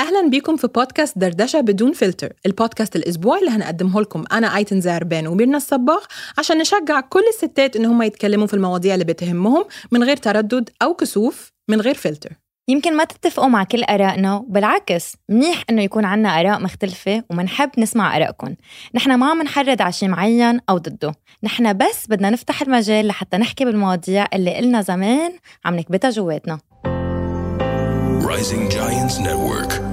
أهلا بيكم في بودكاست دردشة بدون فلتر البودكاست الأسبوعي اللي هنقدمه لكم. أنا أيتن زعربان وميرنا الصباغ عشان نشجع كل الستات إن هم يتكلموا في المواضيع اللي بتهمهم من غير تردد أو كسوف من غير فلتر. يمكن ما تتفقوا مع كل آرائنا وبالعكس منيح إنه يكون عنا آراء مختلفة ومنحب نسمع آرائكم نحن ما عم نحرض على شيء معين أو ضده. نحن بس بدنا نفتح المجال لحتى نحكي بالمواضيع اللي قلنا زمان عم نكبتها جواتنا. Rising Giants Network.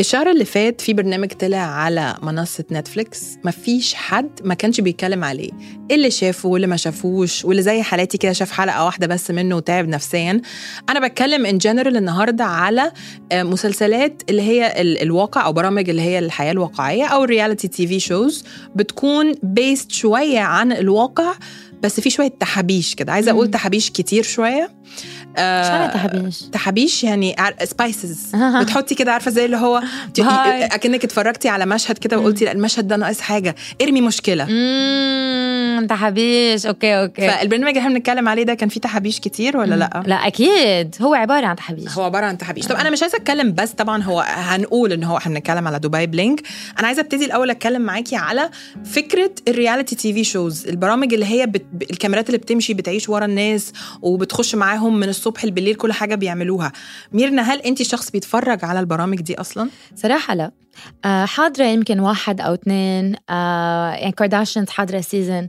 الشهر اللي فات في برنامج طلع على منصة نتفليكس مفيش حد ما كانش بيتكلم عليه. اللي شافه واللي ما شافوش واللي زي حالاتي كده شاف حلقة واحدة بس منه وتعب نفسيا. أنا بتكلم in general النهاردة على آه، مسلسلات اللي هي ال- الواقع أو برامج اللي هي الحياة الواقعية أو ال reality TV shows بتكون based شوية عن الواقع. بس في شوية تحابيش كده. عايزة أقول مم. تحابيش كتير شوية. آه، شو معنى تحبيش؟ تحابيش؟ يعني spices آه. بتحطي كده عارفة زي اللي هو هاي. أكنك اتفرجتي على مشهد كده وقلتي لا المشهد ده ناقص حاجة. ارمي مشكلة. اممم تحبيش okay okay. فالبرنامج اللي إحنا بنتكلم عليه ده كان فيه تحابيش كتير ولا لأ؟ لا أكيد. هو عبارة عن تحبيش هو عبارة عن تحابيش. طب أنا مش عايزة أتكلم بس طبعا هو هنقول إن هو إحنا بنتكلم على دبي Bling أنا عايزة أبتدي الأول أتكلم معاكي على فكرة ال reality TV shows البرامج اللي هي بت... الكاميرات اللي بتمشي بتعيش ورا الناس وبتخش معاهم من الصبح بالليل كل حاجة بيعملوها. ميرنا هل انت شخص بيتفرج على البرامج دي أصلا؟ صراحة لا. آه حاضرة يمكن واحد أو اثنين آه يعني Kardashians حاضرة season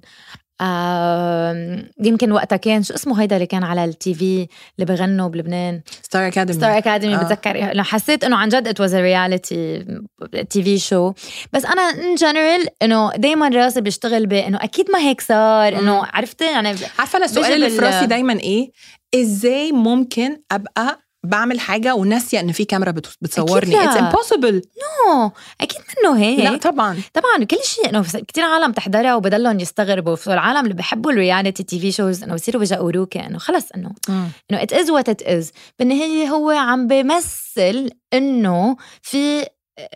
آه يمكن وقتها كان شو اسمه هيدا اللي كان على ال TV اللي بغنوا بلبنان؟ Star Academy Star Academy. بتذكر. حسيت إنه عن جد it was reality TV show بس أنا in general إنه دائما راسي بيشتغل بانه أكيد ما هيك صار. إنه عرفتي؟ يعني عارفة أنا السؤال اللي في راسي دايما إيه؟ إزاي ممكن أبقى بعمل حاجة وناسية إن في كاميرا بت- بتصورني. it's impossible no أكيد منه هيك. لا طبعا. طبعا كل شيء إنه كثير عالم تحضرها وبضلهم يستغربوا. العالم اللي بيحبوا ال reality TV shows إنه بصيروا بيحقروك إنه خلص إنه إنه it is what it is بالنهاية هو عم بيمثل إنه في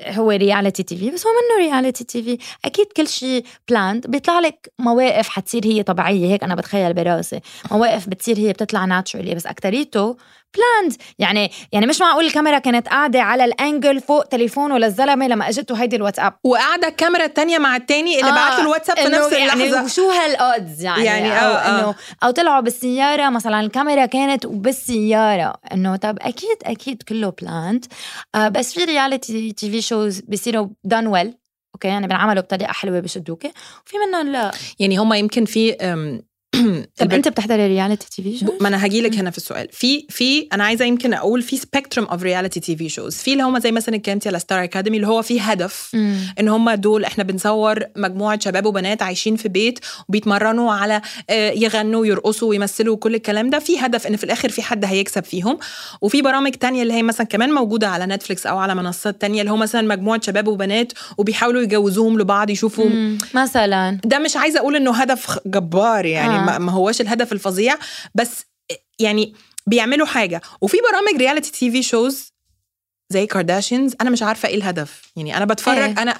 هو reality TV بس هو منه reality TV أكيد كل شيء planned بيطلع لك مواقف حتصير هي طبيعية هيك أنا بتخيل براسي. مواقف بتصير هي بتطلع naturally بس أكتريته planned يعني يعني مش معقول الكاميرا كانت قاعدة على ال angle فوق تليفونه للزلمه لما اجته هيدي الواتساب. وقاعدة الكاميرا التانية مع التاني اللي بعت له الواتساب في نفس يعني اللحظة. وشو هال odds يعني, يعني يعني أو آه، آه. انه أو طلعوا بالسيارة مثلا الكاميرا كانت بالسيارة. إنه طب أكيد أكيد كله planned آه بس في reality TV shows بيصيروا done well okay يعني بنعملوا بطريقة حلوة بشدوكي. وفي منهم لا. يعني هم يمكن في طب أنت بتحضري reality TV shows؟ ما أنا هجي لك هنا في السؤال في في أنا عايزة يمكن أقول في spectrum of reality TV shows في اللي هم زي مثلا اتكلمتي على Star Academy اللي هو في هدف مم. إن هم دول إحنا بنصور مجموعة شباب وبنات عايشين في بيت وبيتمرنوا على آه، يغنوا ويرقصوا ويمثلوا وكل الكلام ده في هدف إن في الآخر في حد هيكسب فيهم وفي برامج تانية اللي هي مثلا كمان موجودة على نتفليكس أو على منصات تانية اللي هو مثلا مجموعة شباب وبنات وبيحاولوا يجوزوهم لبعض يشوفوا مم. مثلا ده مش عايزة أقول إنه هدف جبار يعني آه. ما- ما هوش الهدف الفظيع بس يعني بيعملوا حاجة. وفي برامج reality TV shows زي Kardashians أنا مش عارفة إيه الهدف. يعني أنا بتفرج إيه. أنا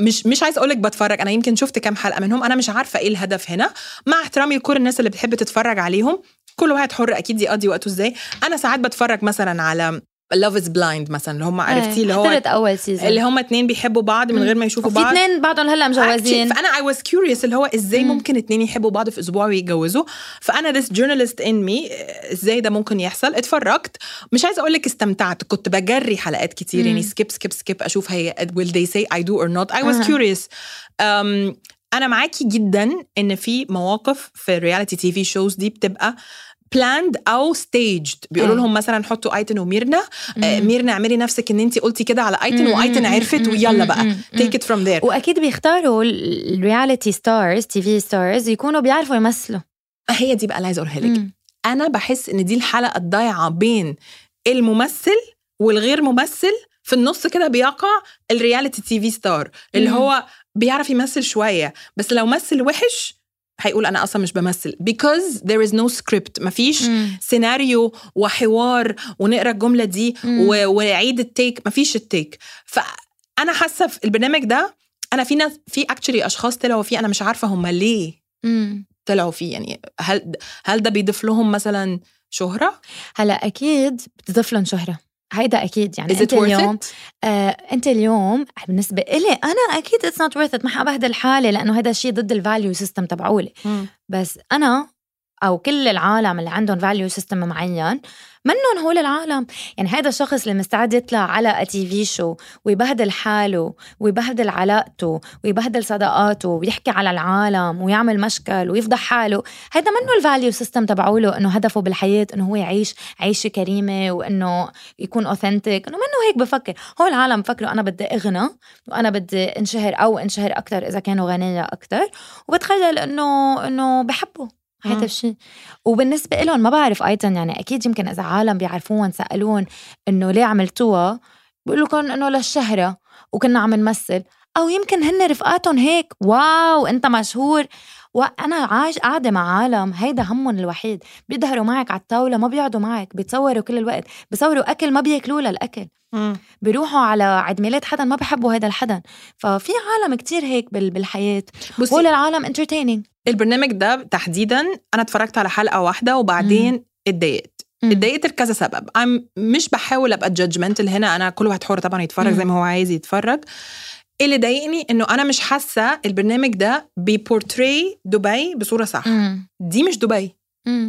مش مش عايز أقول لك بتفرج أنا يمكن شفت كام حلقة منهم أنا مش عارفة إيه الهدف هنا. مع احترامي لكل الناس اللي بتحب تتفرج عليهم كل واحد حر أكيد يقضي وقته إزاي. أنا ساعات بتفرج مثلا على Love Is Blind مثلا اللي هم عرفتيه اللي هو أول season اللي هم اتنين بيحبوا بعض من غير ما يشوفوا بعض. اثنين بعضهم هلأ مجوزين. فأنا I was curious اللي هو إزاي مم. ممكن اتنين يحبوا بعض في أسبوع ويتجوزوا. فأنا this journalist in me إزاي ده ممكن يحصل؟ اتفرجت. مش عايزة أقول لك استمتعت. كنت بجري حلقات كتير مم. يعني skip skip skip أشوف هي they say I do or not. I was أها. curious. um, أنا معاكي جدا إن في مواقف في ال reality TV shows دي بتبقى planned أو staged بيقولوا. لهم مثلا حطوا ايتن وميرنا آه،. ميرنا اعملي نفسك إن انت قلتي كده على ايتن وايتن عرفت ويلا بقى take it from there وأكيد بيختاروا ال reality stars TV stars يكونوا بيعرفوا يمثلوا هي دي بقى اللي عايزة أقولها لك. أنا بحس إن دي الحلقة الضايعة بين الممثل والغير ممثل في النص كده بيقع ال reality TV star اللي. هو بيعرف يمثل شوية بس لو مثل وحش هيقول أنا أصلا مش بمثل. Because there is no script. مفيش مم. سيناريو وحوار ونقرأ الجملة دي. و- وعيد ال take. مفيش ال take. فانا حاسة في البرنامج ده أنا في ناس في actually أشخاص طلعوا فيه أنا مش عارفة هم ليه مم. طلعوا فيه. يعني هل هل ده بيضيف لهم مثلا شهرة؟ هلا أكيد بتضيف لهم شهرة. هيدا أكيد يعني أنت اليوم؟ آه أنت اليوم بالنسبة إلي أنا أكيد it's not worth ما حابهدل حالي لأنه هذا الشيء ضد ال value system تبعولي بس أنا أو كل العالم اللي عندهم value system معين منهم هو العالم. يعني هذا الشخص اللي مستعد يطلع على TV show ويبهدل حاله ويبهدل علاقته ويبهدل صداقاته ويحكي على العالم ويعمل مشكل ويفضح حاله هذا منه ال value system تبعوله إنه هدفه بالحياة إنه هو يعيش عيشة كريمة وإنه يكون authentic إنه منه هيك بفكر. هو العالم بفكروا أنا بدي أغنى وأنا بدي انشهر أو انشهر أكثر إذا كانوا غنية أكثر وبتخيل انه إنه بحبوا هذا. الشيء وبالنسبة لهم ما بعرف أيضا يعني أكيد يمكن إذا عالم بيعرفوهم سألون إنه ليه عملتوها بيقول لكم إنه للشهرة وكنا عم نمثل. أو يمكن هن رفقاتهم هيك wow أنت مشهور. وأنا عايش قاعدة مع عالم هيدا همهم الوحيد. بيظهروا معك على الطاولة ما بيقعدوا معك بيتصوروا كل الوقت بيصوروا أكل ما بياكلوه للأكل. بيروحوا على عيد ميلاد حدا ما بحبوا هذا الحدا. ففي عالم كتير هيك بال- بالحياة. هول العالم entertaining البرنامج ده تحديدا أنا اتفرجت على حلقة واحدة وبعدين اتضايقت. اتضايقت لكذا سبب. I'm مش بحاول أبقى judgmental هنا أنا كل واحد حر طبعا يتفرج زي ما هو عايز يتفرج. اللي ضايقني؟ إنه أنا مش حاسة البرنامج ده بي portray دبي بصورة صح. دي مش دبي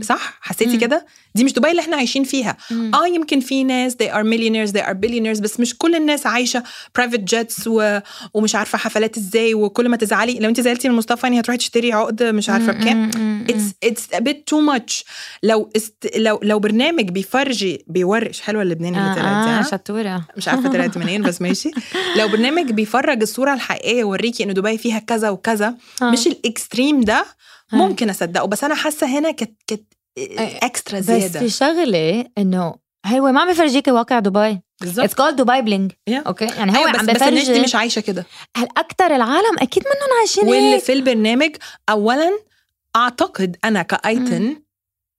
صح؟ حسيتي مم. كده؟ دي مش دبي اللي إحنا عايشين فيها. آه يمكن في ناس they are millionaires they are billionaires بس مش كل الناس عايشة private jets و... ومش عارفة حفلات إزاي وكل ما تزعلي لو انت زعلتي من مصطفى يعني هتروحي تشتري عقد مش عارفة بكام. it's it's a bit too much. لو است... لو لو برنامج بيفرجي بيورش. حلوة اللبناني اللي طلعت دي، آه ها؟ شطورة. مش عارفة طلعت منين بس ماشي. لو برنامج بيفرج الصورة الحقيقية يوريكي انه دبي فيها كذا وكذا آه. مش ال extreme ده آه. ممكن أصدقه. بس أنا حاسة هنا كانت كانت extra بس زيادة. في شغلة إنه هو ما عم بفرجيكي واقع دبي. بالظبط it's called دبي Bling. أوكي يعني هو أيوة عم بس بس الناس دي بفرجي مش عايشة كده. هل أكثر العالم أكيد منهم عايشين واللي هيك. في البرنامج اولا أعتقد أنا كآيتن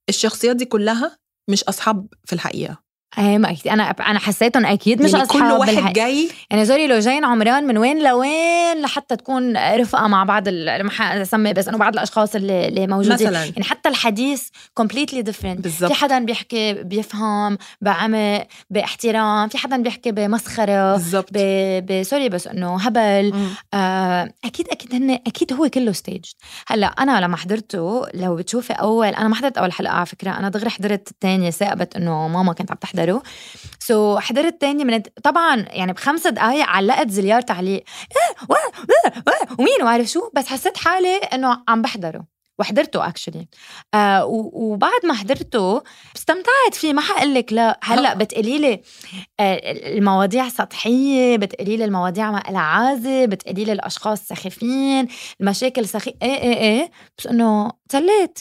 الشخصيات دي كلها مش أصحاب في الحقيقة. إيه ما أكيد. أنا أنا حسيتهم أكيد مش يعني أصحاب كل واحد بالحق. جاي؟ يعني زوري لو جايين عمران من وين لوين لحتى تكون رفقة مع بعض ما أسمي بس إنه بعض الأشخاص اللي, اللي موجودين. مثلا. يعني حتى الحديث completely different في حدا بيحكي بيفهم بعمق باحترام. في حدا بيحكي بمسخرة بالظبط. sorry بس إنه هبل. مم. آه أكيد أكيد هن أكيد هو كله staged هلأ أنا لما حضرته لو بتشوفي أول أنا ما حضرت أول حلقة على فكرة. أنا دغري حضرت الثانية ثاقبت إنه ماما كانت عم تحضره so حضرت الثانية من طبعا يعني بخمس دقائق علقت زليار تعليق. إيه؟ ومين؟ وعارف شو؟ بس حسيت حالي إنه عم بحضره. وحضرته actually آه وبعد ما حضرته استمتعت فيه. ما حقول لك لا. هلأ بتقولي لي آه المواضيع سطحية بتقولي لي المواضيع ما لها عازة بتقولي لي الأشخاص سخيفين المشاكل سخي إيه إيه إيه. بس إنه تسليت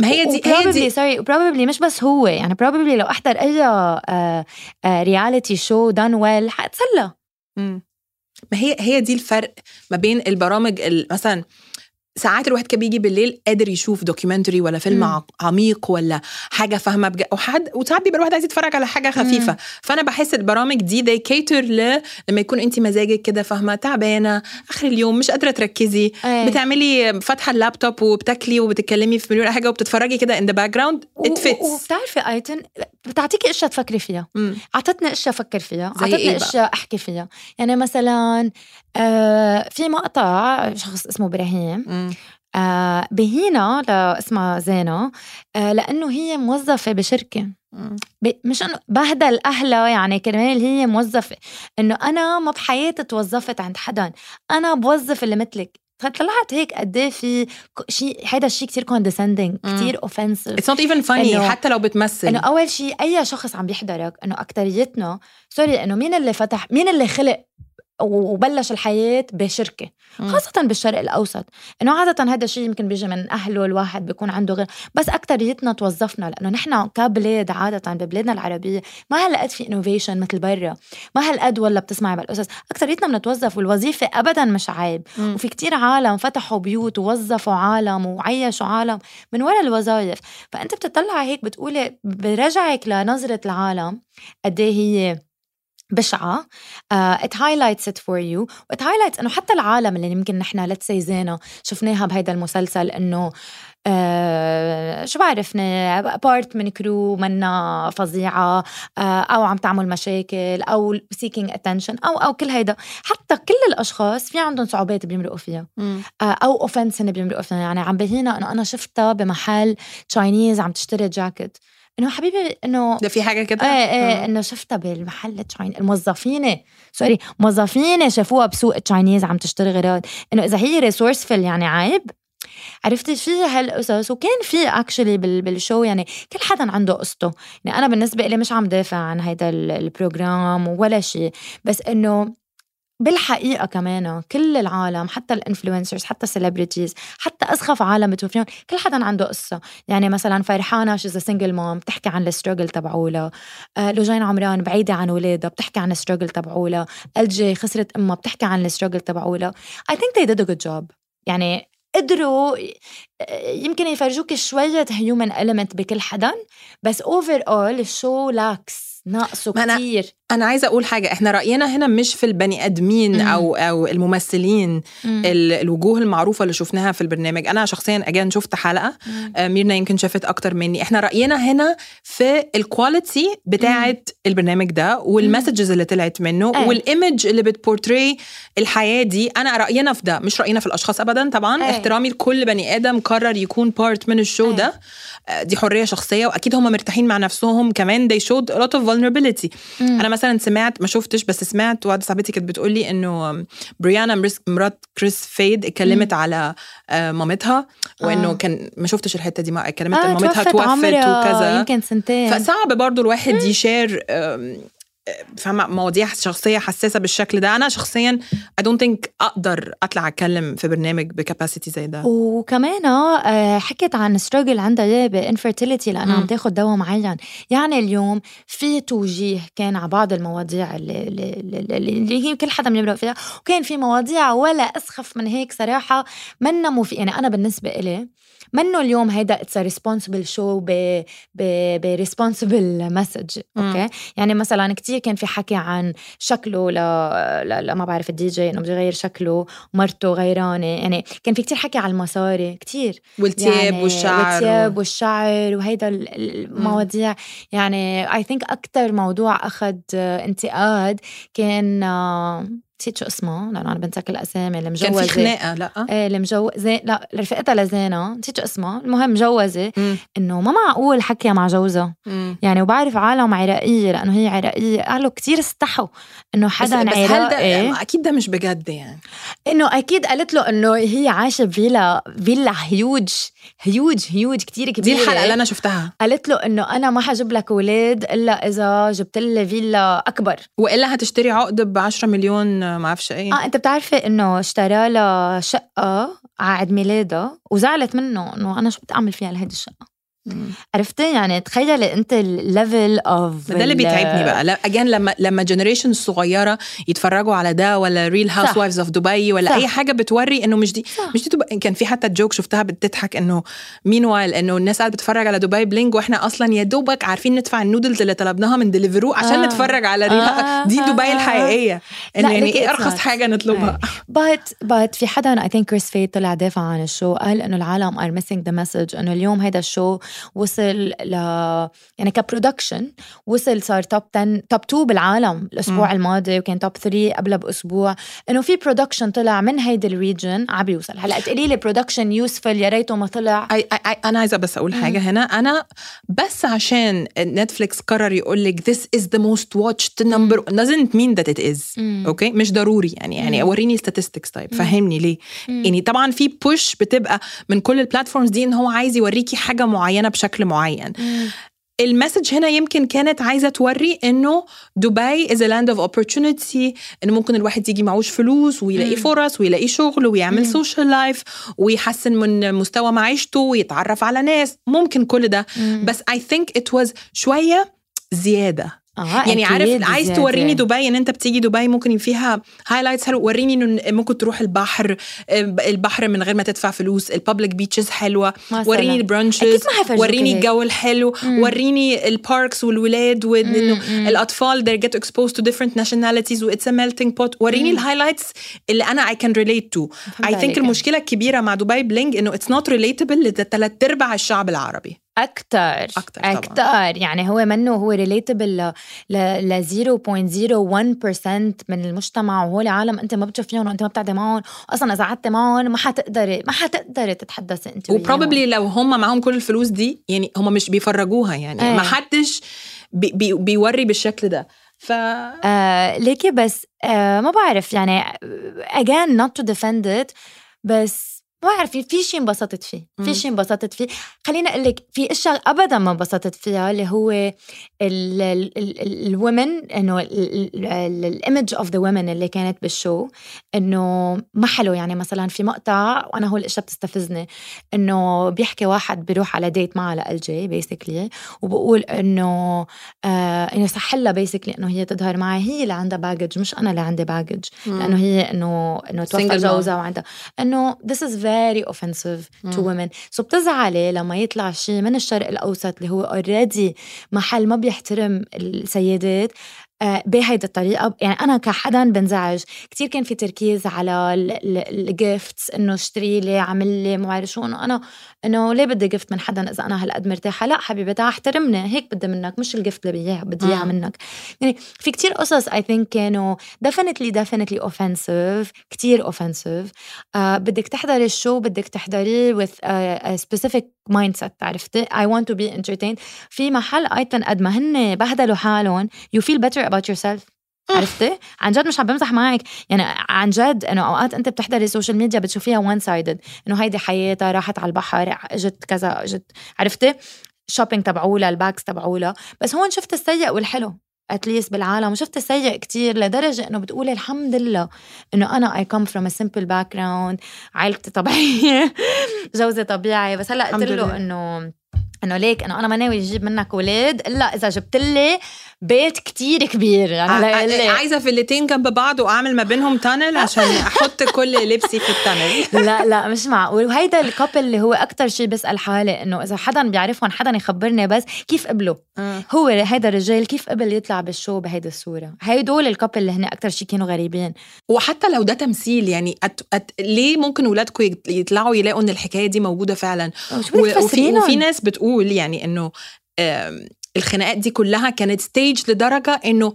ما هي دي هي دي sorry probably مش بس هو يعني probably لو أحضر أي reality show done well حاتسلى. ما هي هي دي الفرق ما بين البرامج ال- مثلا ساعات الواحد كان بيجي بالليل قادر يشوف documentary ولا فيلم مم. عميق ولا حاجة فاهمة بجد وحد وساعات بيبقى الواحد عايز يتفرج على حاجة خفيفة مم. فأنا بحس البرامج دي they cater ل لما يكون انت مزاجك كده فاهمة تعبانة آخر اليوم مش قادرة تركزي إيه. بتعملي فاتحة اللابتوب وبتاكلي وبتتكلمي في مليون حاجة وبتتفرجي كده in the background it و- fits وبتعرفي آيتن بتعطيكي اشياء تفكري فيها. أعطتني اشياء أفكر فيها. إيه اعطتني بقى؟ اشياء أحكي فيها. يعني مثلا آه في مقطع شخص اسمه إبراهيم. مم. آه بهينا لا اسمها زينة. آه لأنه هي موظفة بشركة. مش أنه بهدل أهلها يعني كرمال هي موظفة. إنه أنا ما بحياتي توظفت عند حدا. أنا بوظف اللي مثلك. طلعت هيك قد إيه في شيء هذا الشيء كثير condescending. كثير offensive it's not even funny إنه- حتى لو بتمثل إنه أول شيء أي شخص عم بيحضرك إنه أكتريتنا sorry إنه مين اللي فتح مين اللي خلق وبلش الحياة بشركة. خاصة بالشرق الأوسط إنه عادة هذا الشيء يمكن بيجي من أهله الواحد بيكون عنده غير بس أكتريتنا توظفنا لأنه نحن كبلاد عادة ببلادنا العربية ما هالقد في innovation مثل برا ما هالقد ولا بتسمعي بالقصص أكتريتنا بنتوظف والوظيفة أبدا مش عيب. وفي كتير عالم فتحوا بيوت ووظفوا عالم وعيشوا عالم من وراء الوظائف فأنت بتطلعي هيك بتقولي برجعك لنظرة العالم قد إيه هي بشعة. it highlights it for you it highlights إنه حتى العالم اللي يمكن نحن let's say زينة شفناها بهيدا المسلسل إنه آه شو بعرفني part من crew منا فظيعة آه أو عم تعمل مشاكل أو seeking attention أو أو كل هيدا. حتى كل الأشخاص في عندهم صعوبات بيمرقوا فيها. آه أو أوفنس بيمرقوا فيها. يعني عم بهينا إنه أنا شفتها بمحل تشاينيز عم تشتري جاكيت إنه حبيبي إنه ده في حاجة كده؟ إيه إيه إنه شفتها بالمحل تشاين الموظفين سوري موظفين شافوها بسوق تشاينيز عم تشتري غراض إنه إذا هي resourceful يعني عيب عرفتي في هالقصص؟ وكان في actually بال show يعني كل حدا عنده قصته. يعني أنا بالنسبة لي مش عم دافع عن هيدا ال program ولا شيء بس إنه بالحقيقة كمان كل العالم حتى ال influencers حتى ال celebrities حتى أسخف عالم بتوفيهم كل حدا عنده قصة. يعني مثلا فرحانة she's single mom بتحكي عن ال struggle تبعولها آه لوجين عمران بعيدة عن ولادها بتحكي عن ال struggle تبعولها ال جي خسرت أمها بتحكي عن ال struggle تبعولها I think they did a good job. يعني قدروا يمكن يفرجوك شوية human element بكل حدا بس overall ال show لأ بس ناقصه كتير أنا عايزة أقول حاجة إحنا رأينا هنا مش في البني آدمين مم. أو أو الممثلين مم. الوجوه المعروفة اللي شفناها في البرنامج أنا شخصيا again شفت حلقة مم. آه، ميرنا يمكن شافت أكتر مني إحنا رأينا هنا في ال quality بتاعه البرنامج ده وال messages اللي طلعت منه أي. وال image اللي بت portray الحياة دي أنا رأينا في ده مش رأينا في الأشخاص ابدا طبعا أي. احترامي لكل بني آدم قرر يكون part من ال show أي. ده آه، دي حرية شخصية وأكيد هم مرتاحين مع نفسهم كمان they showed a lot of vulnerability. مم. أنا مثلا سمعت ما شفتش بس سمعت واحدة صاحبتي كانت بتقول لي إنه بريانا مرات كريس فيد اتكلمت على آه، مامتها وإنه آه. كان ما شفتش الحتة دي ما اتكلمت آه مامتها توفت وكذا. يمكن سنتين. فصعب برضو الواحد ي share فاهمة مواضيع شخصية حساسة بالشكل ده. أنا شخصيا I don't think أقدر أطلع أتكلم في برنامج ب capacity زي ده. وكمان آه حكيت عن struggle عندها اياه ب infertility لانها عم تاخذ دواء معين يعني اليوم في توعية كان على بعض المواضيع اللي, اللي, اللي هي كل حدا بيمرق فيها. وكان في مواضيع ولا أسخف من هيك صراحة منا مفيد يعني أنا بالنسبة إلي منه اليوم هيدا it's responsible show ب ب responsible message okay؟ يعني مثلا كتير كان في حكي عن شكله ل, ل... ل... ما بعرف الدي جي إنه بده يغير شكله مرته غيرانة يعني كان في كتير حكي على المصاري كتير. والتياب يعني والشعر والتياب والشعر وهيدا المواضيع. يعني I think أكثر موضوع أخذ انتقاد كان نسيت شو اسمها لأنه أنا بنسى كل الأسامي اللي مجوزه كان في خناقة لا. إيه اللي مجوزة. لا رفقتها لزينة. نسيت شو اسمها المهم مجوزة. إنه ما معقول حكي مع جوزها. يعني وبعرف عالم عراقية لأنه هي عراقية. قالوا كتير استحوا. إنه حدا بس, بس هل ده إيه؟ أكيد ده مش بجد يعني. إنه أكيد قالت له إنه هي عايشة بفيلا فيلا هيوج هيوج هيوج كتير كبيرة. دي الحلقة اللي أنا شفتها. قالت له إنه أنا ما حجيب لك أولاد إلا إذا جبت لي فيلا أكبر. وإلا هتشتري عقد ب 10 مليون ما أعرفش إيه آه أنت بتعرفي إنه اشترى لها شقة على عيد ميلادها وزعلت منه إنه أنا شو بدي أعمل فيها لهيدي الشقة؟ عرفتي يعني تخيلي انت ال level of ده اللي بيتعبني بقى لا again لما لما generation الصغيره يتفرجوا على ده ولا Real Housewives of Dubai ولا صح. أي حاجة بتوري إنه مش دي صح. مش دي دبي. كان في حتى joke شفتها بتضحك إنه meanwhile إنه الناس قاعدة بتتفرج على Dubai Bling وإحنا أصلا يا دوبك عارفين ندفع النودلز اللي طلبناها من Deliveroo عشان آه. نتفرج على real آه. دي دبي الحقيقية إنه يعني إيه أرخص حاجة نطلبها but but في حدا I think كريس فيت طلع دافع عن ال show قال إنه العالم are missing the message إنه اليوم هيدا ال show وصل ل يعني ك production وصل صار top 10 top 2 بالعالم الأسبوع م. الماضي وكان top 3 قبلها بأسبوع. إنه في production طلع من هيدي ال region عم بيوصل هلأ تقولي لي production useful يا ريته ما طلع. I, I, أنا عايزة بس أقول حاجة هنا. أنا بس عشان Netflix قرر يقول لك this is the most watched number doesn't mean that it is. okay okay? مش ضروري يعني يعني وريني statistics طيب فهمني ليه. يعني طبعا في push بتبقى من كل ال platforms دي إن هو عايز يوريكي حاجة معينة بشكل معين. ال message هنا يمكن كانت عايزة توري إنه دبي is land of opportunity ان ممكن الواحد يجي معوش فلوس ويلاقي فرص ويلاقي شغل ويعمل social life ويحسن من مستوى معيشته ويتعرف على ناس. ممكن كل ده. بس I think it was شوية زيادة. آه يعني عارف أكيد عايز. توريني دبي إن أنت بتيجي دبي ممكن فيها highlights حلو وريني إنه ممكن تروح البحر آه، البحر من غير ما تدفع فلوس ال public beaches حلوة مثلاً. وريني ال brunches وريني. الجو الحلو مم. وريني ال parks والولاد وانه. الأطفال they get exposed to different nationalities و it's a melting pot وريني. ال highlights اللي أنا I can relate to I think. المشكلة الكبيرة مع Dubai Bling إنه it's not relatable لثلاث أرباع الشعب العربي أكتر أكتر طبعاً. أكتر يعني هو منه هو relatable ل ل 0.01% من المجتمع وهول عالم أنت ما بتشوف فيهم وأنت ما بتعدي معهم أصلا إذا قعدت معهم ما حتقدري ما حتقدري تتحدثي أنت وياهم. و probably لو هم معاهم كل الفلوس دي يعني هم مش بيفرجوها يعني إيه. ما حدش بي بي بيوري بالشكل ده ف آه ليكي بس آه ما بعرف يعني again not to defend it بس ما بعرف في- شيء انبسطت فيه. في شيء انبسطت فيه خليني أقول لك في أشياء ابدا ما انبسطت فيها اللي هو ال women إنه ال image of the women اللي كانت بال show إنه ما حلو يعني مثلا في مقطع وأنا هول الأشياء بتستفزني إنه بيحكي واحد بيروح على date معها ال جي basically وبقول إنه آه إنه صح لها basically إنه هي تظهر معي هي اللي عندها baggage مش أنا اللي عندي baggage لأنه هي انه إنه توفى. جوزها وعندها إنه this is very offensive to women. so بتزعلي لما يطلع شيء من الشرق الأوسط اللي هو already محل ما بيحترم السيدات آه، بهيدي الطريقة. يعني أنا كحدا بنزعج. كتير كان في تركيز على ال gifts إنه اشتري لي عمل لي ما بعرف شو. إنه أنا إنه ليه بدي gift من حدا إذا أنا هالقد مرتاحة؟ لا حبيبي تعال أحترمني هيك بدي منك مش ال gift اللي بيها بدي إياها مم. منك. يعني في كتير قصص I think كانوا definitely definitely offensive كتير offensive. آه بدك تحضري ال show بدك تحضريه with a, a specific mindset عرفتي؟ I want to be entertained. في محل I think قد ما هن بهدلوا حالهم you feel better about yourself. عرفتي؟ عن جد مش عم بمزح معك يعني عن جد إنه أوقات أنت بتحضري ال social media بتشوفيها one sided إنه هيدي حياتها راحت على البحر إجت كذا إجت عرفتي؟ shopping تبعولها ال bags تبعولها بس هون شفت السيء والحلو at least بالعالم وشفت السيء كتير لدرجة إنه بتقولي الحمد لله إنه أنا I come from a simple background عائلتي طبيعية جوزي طبيعي بس هلأ قلت له. إنه إنه ليك إنه أنا ما ناوي أجيب منك أولاد إلا إذا جبت لي بيت كتير كبير. يعني لإلي. عايزة فيلتين جنب بعض وأعمل ما بينهم tunnel عشان أحط كل لبسي في ال tunnel لا لا مش معقول. وهيدا ال couple اللي هو أكتر شيء بسأل حالي إنه إذا حدا بيعرفهم حدا يخبرني بس كيف قبلوا هو هيدا الرجال كيف قبل يطلع بال show بهيدي الصورة؟ هيدول ال couple اللي هن أكتر شيء كانوا غريبين. وحتى لو ده تمثيل يعني أت... أت... ليه ممكن ولادكم يطلعوا يلاقوا إن الحكاية دي موجودة فعلا؟ و... وفي... وفي ناس بتقول يعني إنه الخناقات دي كلها كانت staged لدرجة إنه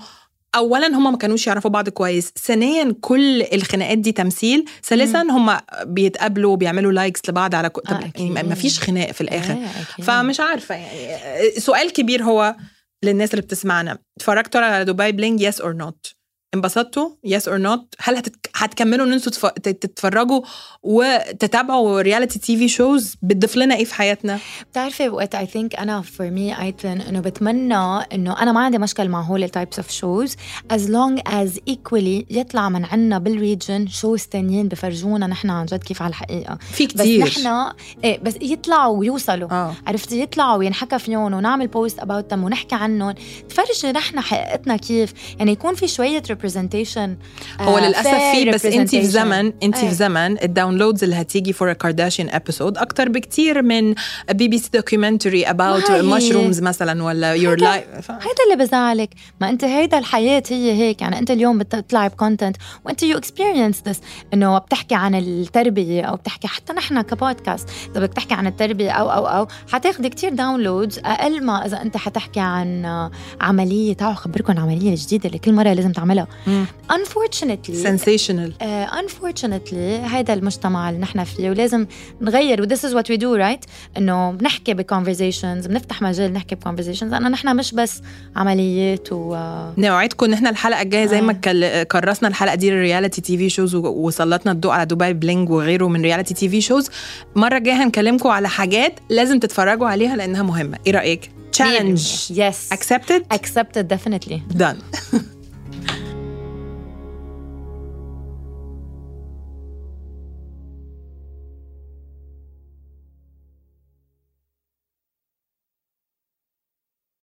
اولا هم ما كانوش يعرفوا بعض كويس ثانيا كل الخناقات دي تمثيل ثالثا هم بيتقابلوا وبيعملوا likes لبعض على كل... آه، طب أكيد. ما فيش خناق في الآخر. أكيد. فمش عارفة يعني آه، سؤال كبير هو للناس اللي بتسمعنا. اتفرجتوا على دبي بلينج yes or not انبسطتوا؟ yes or not هل. هتكملوا ان أنتوا تتف... تتفرجوا وتتابعوا reality TV shows بتضيف لنا إيه في حياتنا؟ بتعرفي وقت I think أنا for me I think إنه بتمنى إنه أنا ما عندي مشكل مع هول ال types of shows as long as equally يطلع من عنا بال region shows تانيين بفرجونا نحن عن جد كيف على الحقيقة. في بس كتير. نحن إيه بس يطلعوا ويوصلوا. آه. عرفتي؟ يطلعوا وينحكى فيهم ونعمل post about ونحكي عنهم. تفرجي نحن حقيقتنا كيف. يعني يكون في شوية representation هو للأسف في بس انت في زمن انت إيه. في زمن ال downloads اللي هتيجي for Kardashian episode أكتر بكتير من BBC documentary about. mushrooms مثلا ولا your life هيدا اللي بزعلك. ما أنت هيدا الحياة هي هيك. يعني أنت اليوم بتطلع ب content وأنت you experience this إنه بتحكي عن التربية أو بتحكي حتى نحن كبودكاست إذا بدك تحكي عن التربية أو أو أو حتاخدي كتير downloads أقل ما إذا أنت حتحكي عن آه، عملية تعالوا اخبركم العملية الجديده اللي كل مرة لازم تعملها. Unfortunately sensational uh, unfortunately هيدا المجتمع اللي نحن فيه ولازم نغير و this is what we do right إنه بنحكي ب conversations بنفتح مجال نحكي ب conversations لأنه نحن مش بس عمليات و نوعدكم ان إحنا الحلقة الجاية زي ما آه. كرسنا الحلقة دي لل reality TV shows وسلطنا الضوء على دبي بلينج وغيره من reality TV shows المره الجاية هنكلمكم على حاجات لازم تتفرجوا عليها لأنها مهمة. إيه رأيك؟ challenge yes. Accepted accepted definitely. Done.